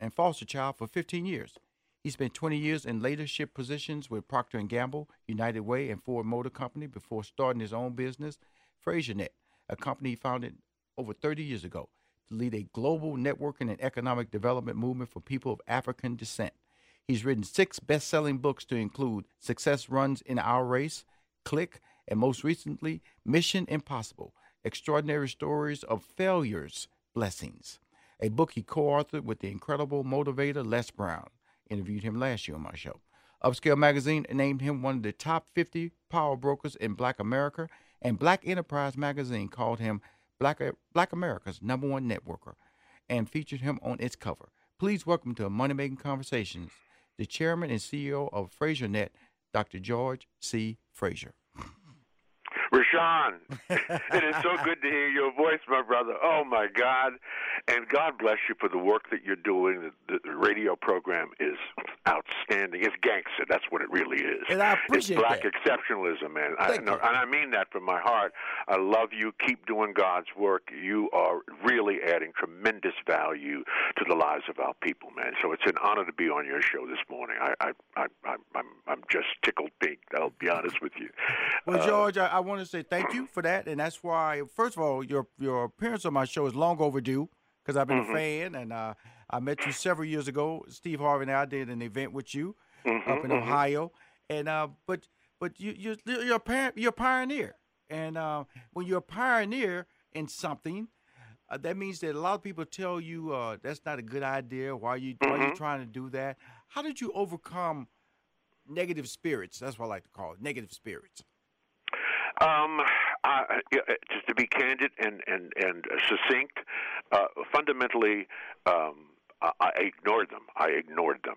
and foster child for 15 years. He spent 20 years in leadership positions with Procter & Gamble, United Way, and Ford Motor Company before starting his own business, FraserNet, a company he founded over 30 years ago to lead a global networking and economic development movement for people of African descent. He's written six best-selling books to include Success Runs in Our Race, Click, and most recently, Mission Impossible, Extraordinary Stories of Failures, Blessings a book he co authored with the incredible motivator Les Brown. Interviewed him last year on my show. Upscale Magazine named him one of the top 50 power brokers in Black America, and Black Enterprise Magazine called him Black, Black America's number one networker and featured him on its cover. Please welcome to Money Making Conversations the chairman and CEO of FraserNet, Dr. George C. Fraser. Rushion, it is so good to hear your voice, my brother. Oh my God, and God bless you for the work that you're doing. The, the radio program is outstanding. It's gangster. That's what it really is. And I appreciate it's black that. exceptionalism, man. I, no, and I mean that from my heart. I love you. Keep doing God's work. You are really adding tremendous value to the lives of our people, man. So it's an honor to be on your show this morning. I, I, I, I I'm, I'm just tickled pink. I'll be honest with you. Well, Uh, George, I, I want to say thank you for that, and that's why. First of all, your your appearance on my show is long overdue because I've been Mhm. a fan, and uh, I met you several years ago. Steve Harvey and I did an event with you mhm, up in mhm. Ohio, and uh, but but you you you're a par- you're a pioneer, and uh, when you're a pioneer in something. Uh, that means that a lot of people tell you uh, that's not a good idea. Why you why you Mhm. trying to do that? How did you overcome negative spirits? That's what I like to call it, negative spirits. Um, I, uh, just to be candid and and and succinct, uh, fundamentally, um, I, I ignored them. I ignored them.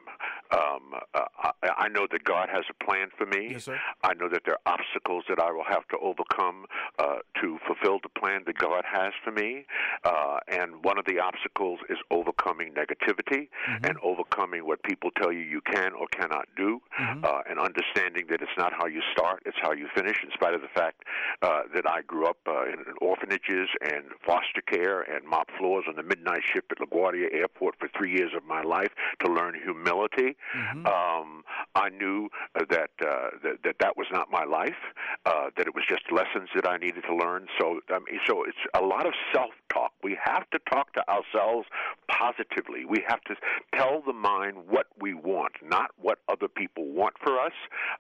Um, uh, I, I know that God has a plan for me. Yes, sir. I know that there are obstacles that I will have to overcome uh, to fulfill the plan that God has for me. Uh, and one of the obstacles is overcoming negativity Mm-hmm. and overcoming what people tell you you can or cannot do, Mhm. uh, and understanding that it's not how you start, it's how you finish, in spite of the fact uh, that I grew up uh, in orphanages and foster care and mop floors on the midnight ship at LaGuardia Airport for three years of my life to learn humility. Mhm. Um, I knew uh, that, uh, that that that was not my life. Uh, that it was just lessons that I needed to learn. So, I mean, so it's a lot of self-talk. We have to talk to ourselves positively. We have to tell the mind what we want, not what other people want for us.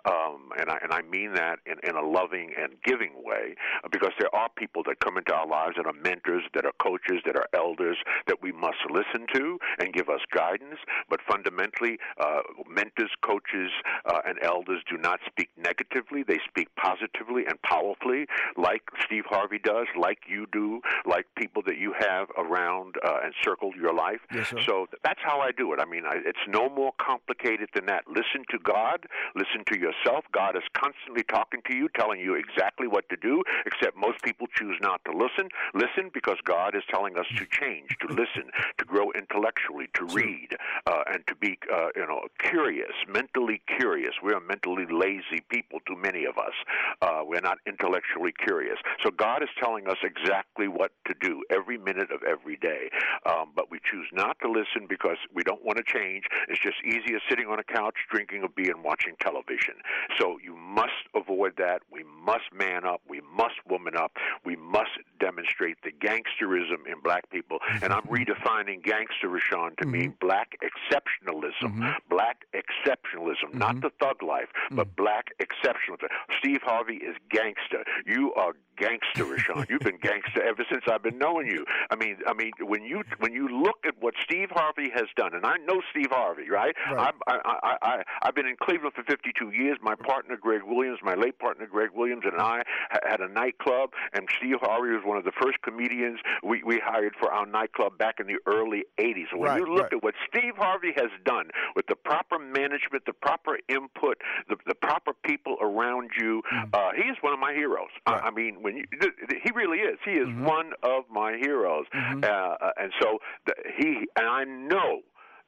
Um, and I and I mean that in, in a loving and giving way, uh, because there are people that come into our lives that are mentors, that are coaches, that are elders that we must listen to and give us guidance. But fundamentally, uh, mentors, coaches, uh, and elders do not speak negatively. They speak positively and powerfully, like Steve Harvey does, like you do, like people that you have around uh, and circled your life. Yes. So that's how I do it. I mean, I, it's no more complicated than that. Listen to God, listen to yourself. God is constantly talking to you, telling you exactly what to do, except most people choose not to listen. Listen because God is telling us to change, to listen, to grow intellectually, to read, uh, and to be, uh, you know, curious, mentally curious. We are mentally lazy people, too many of us. Uh, we're not intellectually curious. So God is telling us exactly what to do every minute of every day. Um, but we choose not to listen because we don't want to change. It's just easier sitting on a couch, drinking a beer, and watching television. So you must avoid that. We must man up. We must woman up. We must demonstrate the gangsterism in black people. And I'm redefining gangster, Rushion, to mean mm-hmm. black exceptionalism. Mm-hmm. Black exceptionalism, not mm-hmm. the thug life, but mm. black exceptionalism. Steve Harvey is gangster. You are gangster, Rushion. You've been gangster ever since I've been knowing you. I mean, I mean, when you when you look at what Steve Harvey has done, and I know Steve Harvey, right? Right. I, I, I, I, I've been in Cleveland for 52 years. My partner Greg Williams, my late partner Greg Williams, and I had a nightclub, and Steve Harvey was one of the first comedians we, we hired for our nightclub back in the early 80s. And when Right, you look right. at what Steve Harvey has done with the proper management, the proper input, the, the proper people around you, uh, he is one of my heroes. I, Mm. I mean, when you, th- th- he really is. He is Mm-hmm. one of my heroes, uh, uh, and so the, he and I know.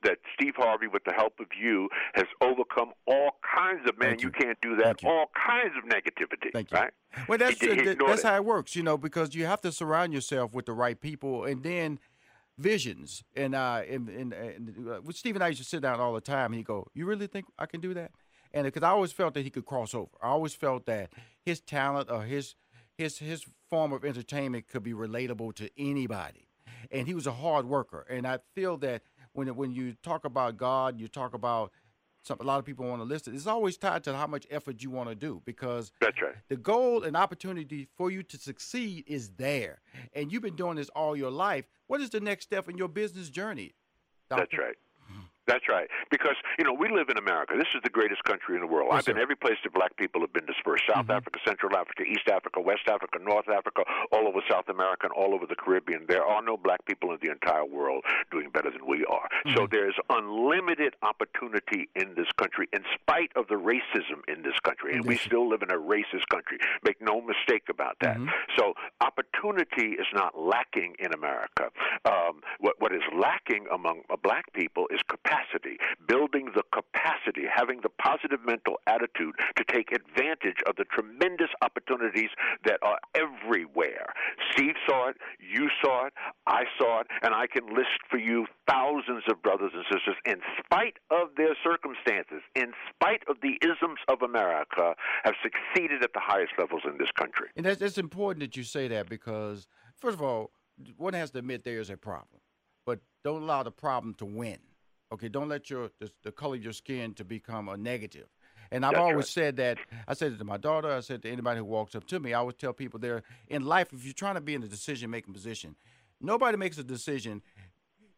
That Steve Harvey, with the help of you, has overcome all kinds of man. Thank You. you. can't do that. All kinds of negativity. Thank you. Right? Well, that's He- he that's it. how it works, you know, because you have to surround yourself with the right people, and then visions. And uh, and, and, and uh, with Steve and I used to sit down all the time. And he go, "You really think I can do that?" And because I always felt that he could cross over. I always felt that his talent or his his his form of entertainment could be relatable to anybody. And he was a hard worker. And I feel that when when you talk about God, you talk about some, a lot of people want to list it. It's always tied to how much effort you want to do because That's right. the goal and opportunity for you to succeed is there. And you've been doing this all your life. What is the next step in your business journey? That's right. That's right. Because, you know, we live in America. This is the greatest country in the world. Yes, I've been sir. every place that black people have been dispersed South Africa, Central Africa, East Africa, West Africa, North Africa, all over South America, and all over the Caribbean. There are no black people in the entire world doing better than we are. So there's unlimited opportunity in this country in spite of the racism in this country. And we still live in a racist country. Make no mistake about that. So opportunity is not lacking in America. Um, what, what is lacking among uh, black people is capacity, building the capacity, having the positive mental attitude to take advantage of the tremendous opportunities that are everywhere. Steve saw it, you saw it, I saw it, and I can list for you thousands of brothers and sisters, in spite of their circumstances, in spite of the isms of America, have succeeded at the highest levels in this country. And that's, it's important that you say that because, first of all, one has to admit there is a problem, but don't allow the problem to win. Okay, don't let your the, the color of your skin to become a negative. And I've That's always right. said that. I said it to my daughter. I said to anybody who walks up to me. I always tell people there in life, if you're trying to be in a decision making position, nobody makes a decision.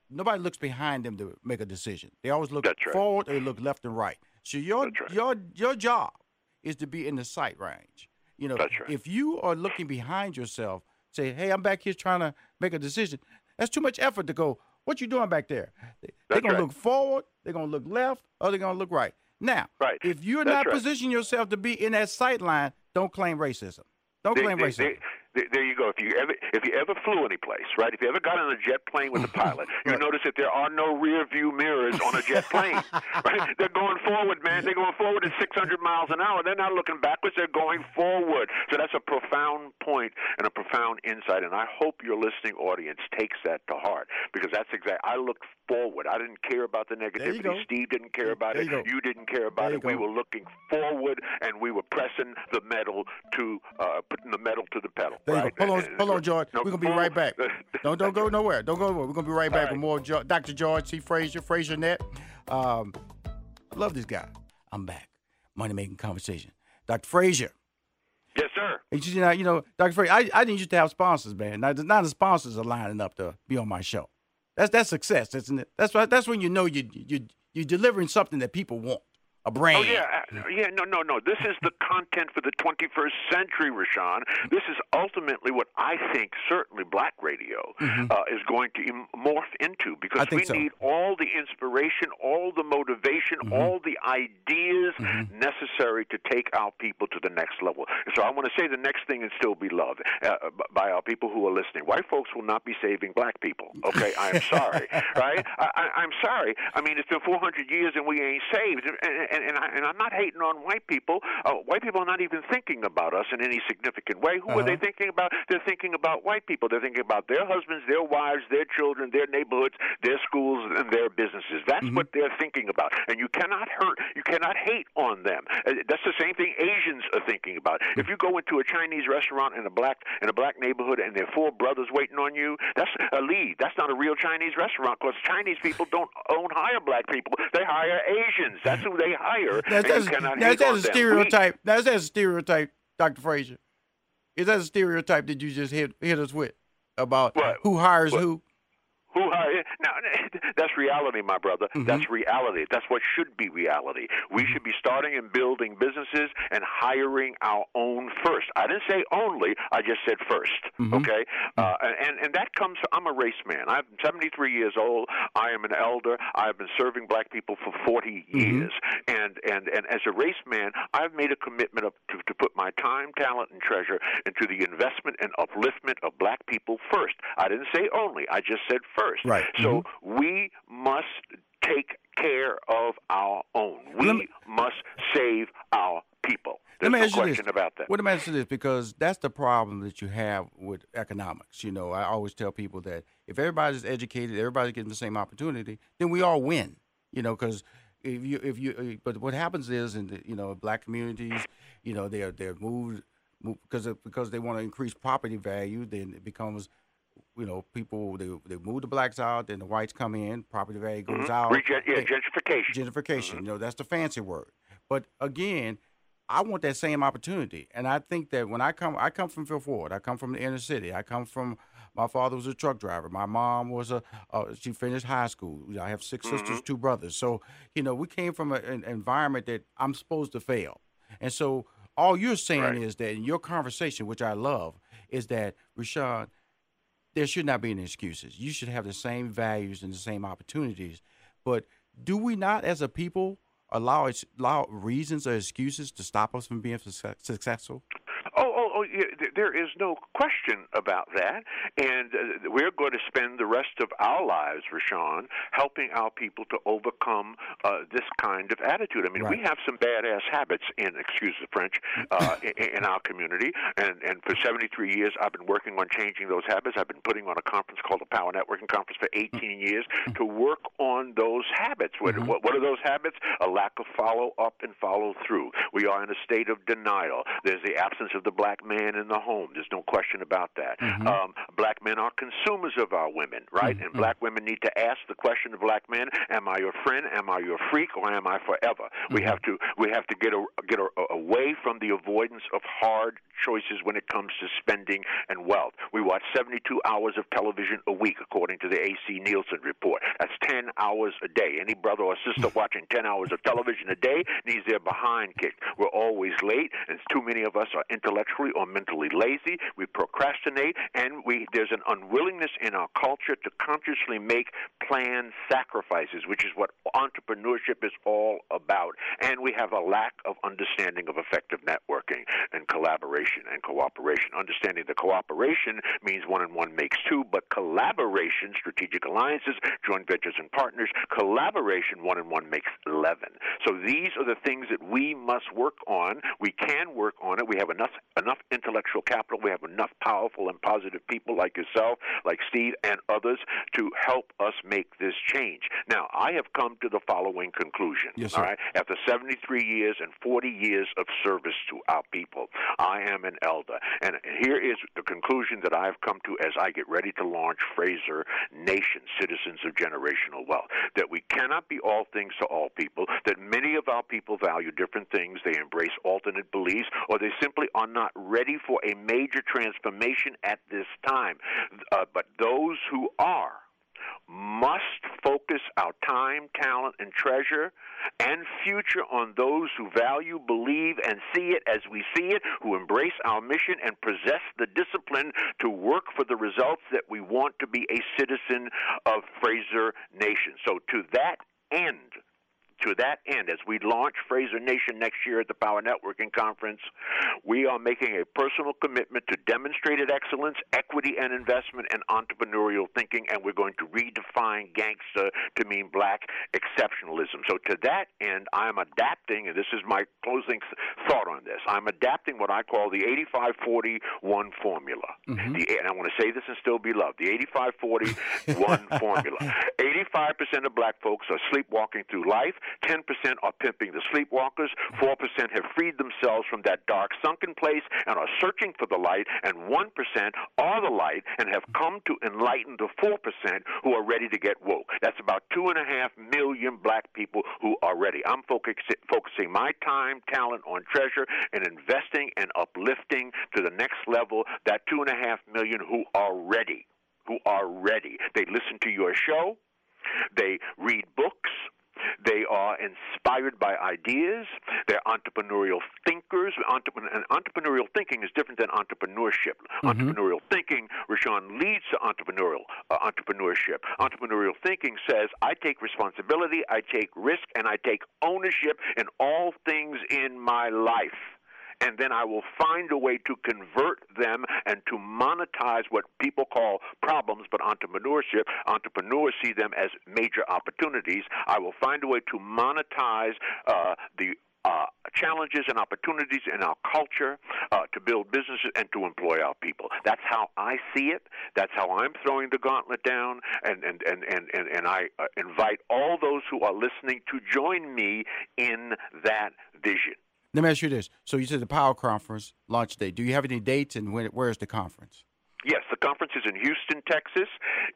Nobody looks behind them to make a decision. They always look That's right. forward. Or they look left and right. So your right. your your job is to be in the sight range. You know, right. if you are looking behind yourself, say, "Hey, I'm back here trying to make a decision." That's too much effort to go. What you doing back there? They- They're That's gonna right. look forward. They're gonna look left, or they're gonna look right. Now, Right. if you're That's not right. positioning yourself to be in that sight line, don't claim racism. Don't They- claim they- racism. they- there you go. If you ever if you ever flew any place, right? If you ever got on a jet plane with a pilot, you Right. notice that there are no rear view mirrors on a jet plane. right? They're going forward, man. They're going forward at 600 miles an hour. They're not looking backwards. They're going forward. So that's a profound point and a profound insight. And I hope your listening audience takes that to heart because that's exactly. I looked forward. I didn't care about the negativity. Steve didn't care about There it. you go. didn't care about There it. We go. were looking forward and we were pressing the metal to uh, putting the metal to the pedal. There you right? go. Hold on, And- hold on, George. No, We're gonna be right back. Don't don't go nowhere. Don't go nowhere. We're gonna be right back All with more jo- Dr. George C. Fraser, Frazier Net. Um, love this guy. I'm back. Money making conversation. Dr. Fraser. Yes, sir. You know, you know, Dr. Fraser, I, I didn't used to have sponsors, man. Now, now the sponsors are lining up to be on my show. That's that's success, isn't it? That's. That's when you know you you You're delivering something that people want a brand. Oh yeah, uh, yeah. No, no, no. This is the content for the 21st century, Rushion. This is ultimately what I think certainly black radio mm-hmm. uh, is going to morph into because we so. need all the inspiration, all the motivation, mm-hmm. all the ideas mm-hmm. necessary to take our people to the next level. so I want to say the next thing is still be loved uh, by our people who are listening. White folks will not be saving black people. Okay, I'm sorry, right? I, am sorry. I mean, it's been 400 years and we ain't saved. And, and, and, and, I, and I'm not hating on white people. Uh, white people are not even thinking about us in any significant way. Who uh-huh. are they uh-huh. thinking about? They're thinking about white people. They're thinking about their husbands, their wives, their children, their neighborhoods, their schools, and their businesses. That's mm-hmm. what they're thinking about. And you cannot hurt, you cannot hate on them. Uh, that's the same thing Asians are thinking about. Mm-hmm. If you go into a Chinese restaurant in a black in a black neighborhood and there are four brothers waiting on you, that's a lead. That's not a real Chinese restaurant because Chinese people don't own hire black people. They hire Asians. That's who they hire. That's, that's, that's, that's a stereotype. We, that's a stereotype, Dr. Fraser. Is that a stereotype that you just hit hit us with about what? who hires what? who? Who? Now, that's reality, my brother. Mm-hmm. That's reality. That's what should be reality. We should be starting and building businesses and hiring our own first. I didn't say only. I just said 1st mm-hmm. Okay, mm-hmm. uh, and and that comes. I'm a race man. I'm 73 years old. I am an elder. I've been serving black people for 40 mm-hmm. years, and and and as a race man, I've made a commitment of, to to put my time, talent, and treasure into the investment and upliftment of black people first. I didn't say only. I just said first. Right. So mm-hmm. we must take care of our own. We me, must save our people. There's let me no ask question this. about that. Let me ask you this because that's the problem that you have with economics. You know, I always tell people that if everybody's educated, everybody's getting the same opportunity, then we all win. You know, because if you if you but what happens is in the you know black communities, you know they're they're moved because because they want to increase property value, then it becomes you know, people they they move the blacks out, then the whites come in, property value goes mm-hmm. out. Regen- yeah, gentrification. Gentrification. Mm-hmm. You know, that's the fancy word. But again, I want that same opportunity, and I think that when I come, I come from Phil Ford. I come from the inner city. I come from. My father was a truck driver. My mom was a. Uh, she finished high school. I have 6 mm-hmm. sisters, two brothers. So you know, we came from a, an environment that I'm supposed to fail, and so all you're saying right. is that in your conversation, which I love, is that Rushion, there should not be any excuses. You should have the same values and the same opportunities. But do we not, as a people, allow allow reasons or excuses to stop us from being successful? Oh, there is no question about that. And uh, we're going to spend the rest of our lives, Rushion, helping our people to overcome uh, this kind of attitude. I mean, right. we have some badass habits in, excuse the French, uh, in, in our community. And, and for 73 years, I've been working on changing those habits. I've been putting on a conference called the Power Networking Conference for 18 years to work on those habits. What, mm-hmm. what, what are those habits? A lack of follow up and follow through. We are in a state of denial. There's the absence of the black man in the home. There's no question about that. Mm-hmm. Um, black men are consumers of our women, right? Mm-hmm. And black women need to ask the question of black men: Am I your friend? Am I your freak? Or am I forever? Mm-hmm. We have to we have to get a, get a, away from the avoidance of hard choices when it comes to spending and wealth. We watch 72 hours of television a week, according to the AC Nielsen report. That's 10 hours a day. Any brother or sister watching 10 hours of television a day needs their behind kicked. We're always late, and too many of us are intellectually or mentally lazy. We procrastinate, and we there's an unwillingness in our culture to consciously make planned sacrifices, which is what entrepreneurship is all about. And we have a lack of understanding of effective networking and collaboration and cooperation. Understanding that cooperation means one and one makes two, but collaboration, strategic alliances, joint ventures and partners, collaboration, one and one makes 11. So these are the things that we must work on. We can work on it. We have enough enough intellectual capital. We have enough powerful and positive people like yourself, like Steve, and others to help us make this change. Now, I have come to the following conclusion. Yes, all right, after 73 years and 40 years of service to our people, I am an elder, and here is the conclusion that I have come to as I get ready to launch Fraser Nation, Citizens of Generational Wealth. That we cannot be all things to all people. That many of our people value different things. They embrace alternate beliefs, or they simply are not ready for a major transformation at this time. Uh, but those who are must focus our time, talent, and treasure and future on those who value, believe, and see it as we see it, who embrace our mission and possess the discipline to work for the results that we want to be a citizen of Fraser Nation. So, to that end, to that end, as we launch Fraser Nation next year at the Power Networking Conference, we are making a personal commitment to demonstrated excellence, equity and investment, and entrepreneurial thinking, and we're going to redefine gangster to mean black exceptionalism. So, to that end, I'm adapting, and this is my closing thought on this I'm adapting what I call the 85 40 1 formula. Mm-hmm. The, and I want to say this and still be loved the 85 40 1 formula. 85% of black folks are sleepwalking through life. 10% are pimping the sleepwalkers, 4% have freed themselves from that dark sunken place and are searching for the light, and 1% are the light and have come to enlighten the 4% who are ready to get woke. That's about 2.5 million black people who are ready. I'm focusing my time, talent on treasure and investing and uplifting to the next level that 2.5 million who are ready. Who are ready. They listen to your show. They read are inspired by ideas. They're entrepreneurial thinkers. Entrepreneur, and entrepreneurial thinking is different than entrepreneurship. Mm-hmm. Entrepreneurial thinking, Rushion, leads to entrepreneurial uh, entrepreneurship. Entrepreneurial thinking says, I take responsibility, I take risk, and I take ownership in all things in my life and then I will find a way to convert them and to monetize what people call problems, but entrepreneurship, entrepreneurs see them as major opportunities. I will find a way to monetize uh, the uh, challenges and opportunities in our culture uh, to build businesses and to employ our people. That's how I see it. That's how I'm throwing the gauntlet down, and and and and and, and I uh, invite all those who are listening to join me in that vision. Let me ask you this. So you said the Power Conference launch date. Do you have any dates and when, where is the conference? Yes, the conference is in Houston, Texas.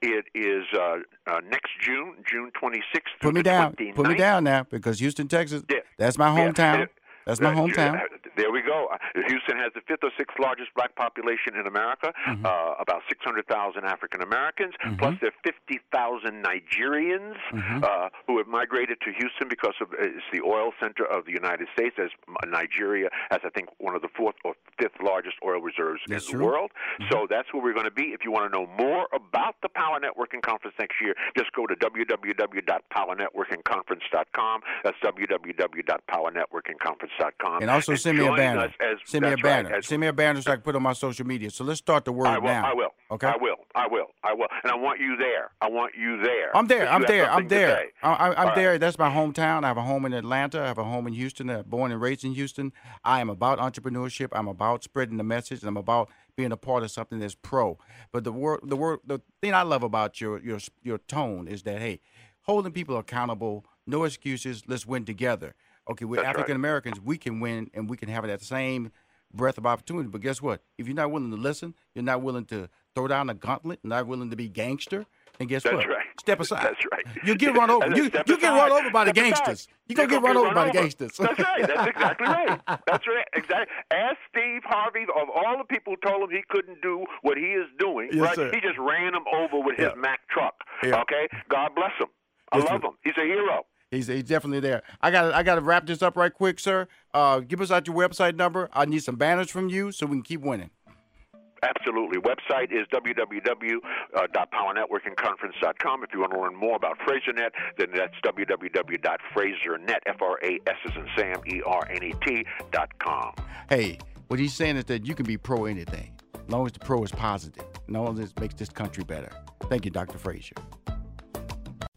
It is uh, uh, next June, June 26th. Put me down. 29th. Put me down now because Houston, Texas. Yeah. That's my hometown. Yeah. That's my hometown. There we go. Houston has the fifth or sixth largest black population in America, mm-hmm. uh, about 600,000 African Americans, mm-hmm. plus there are 50,000 Nigerians mm-hmm. uh, who have migrated to Houston because of it's the oil center of the United States, as Nigeria has, I think, one of the fourth or fifth largest oil reserves that's in true. the world. Mm-hmm. So that's where we're going to be. If you want to know more about the Power Networking Conference next year, just go to www.powernetworkingconference.com. That's www.powernetworkingconference.com and also send me a banner. As, send me a banner. Right, send me a banner so I can put on my social media. So let's start the word I will, now. I will. Okay. I will. I will. I will. And I want you there. I want you there. I'm there. I'm there. I'm there. I, am there. That's my hometown. I have a home in Atlanta. I have a home in Houston. I'm born and raised in Houston. I am about entrepreneurship. I'm about spreading the message. And I'm about being a part of something that's pro. But the word, the word, the thing I love about your your your tone is that hey, holding people accountable. No excuses. Let's win together. Okay, we're African Americans. Right. We can win and we can have that same breath of opportunity. But guess what? If you're not willing to listen, you're not willing to throw down a gauntlet, not willing to be gangster, and guess That's what? Right. Step aside. That's right. You get run over. you you get run over by the gangsters. You gonna get run over by the gangsters. That's right. That's exactly right. That's right. Exactly. Ask Steve Harvey of all the people who told him he couldn't do what he is doing. Yes, right? Sir. He just ran him over with yeah. his Mack truck. Yeah. Okay. God bless him. I yes, love sir. him. He's a hero. He's, he's definitely there. I got I got to wrap this up right quick, sir. Uh, give us out your website number. I need some banners from you so we can keep winning. Absolutely. Website is www.powernetworkingconference.com. Uh, if you want to learn more about FraserNet, then that's www.frasernet, F-R-A-S as Sam. Hey, what he's saying is that you can be pro anything, as long as the pro is positive, long as it makes this country better. Thank you, Dr. Fraser.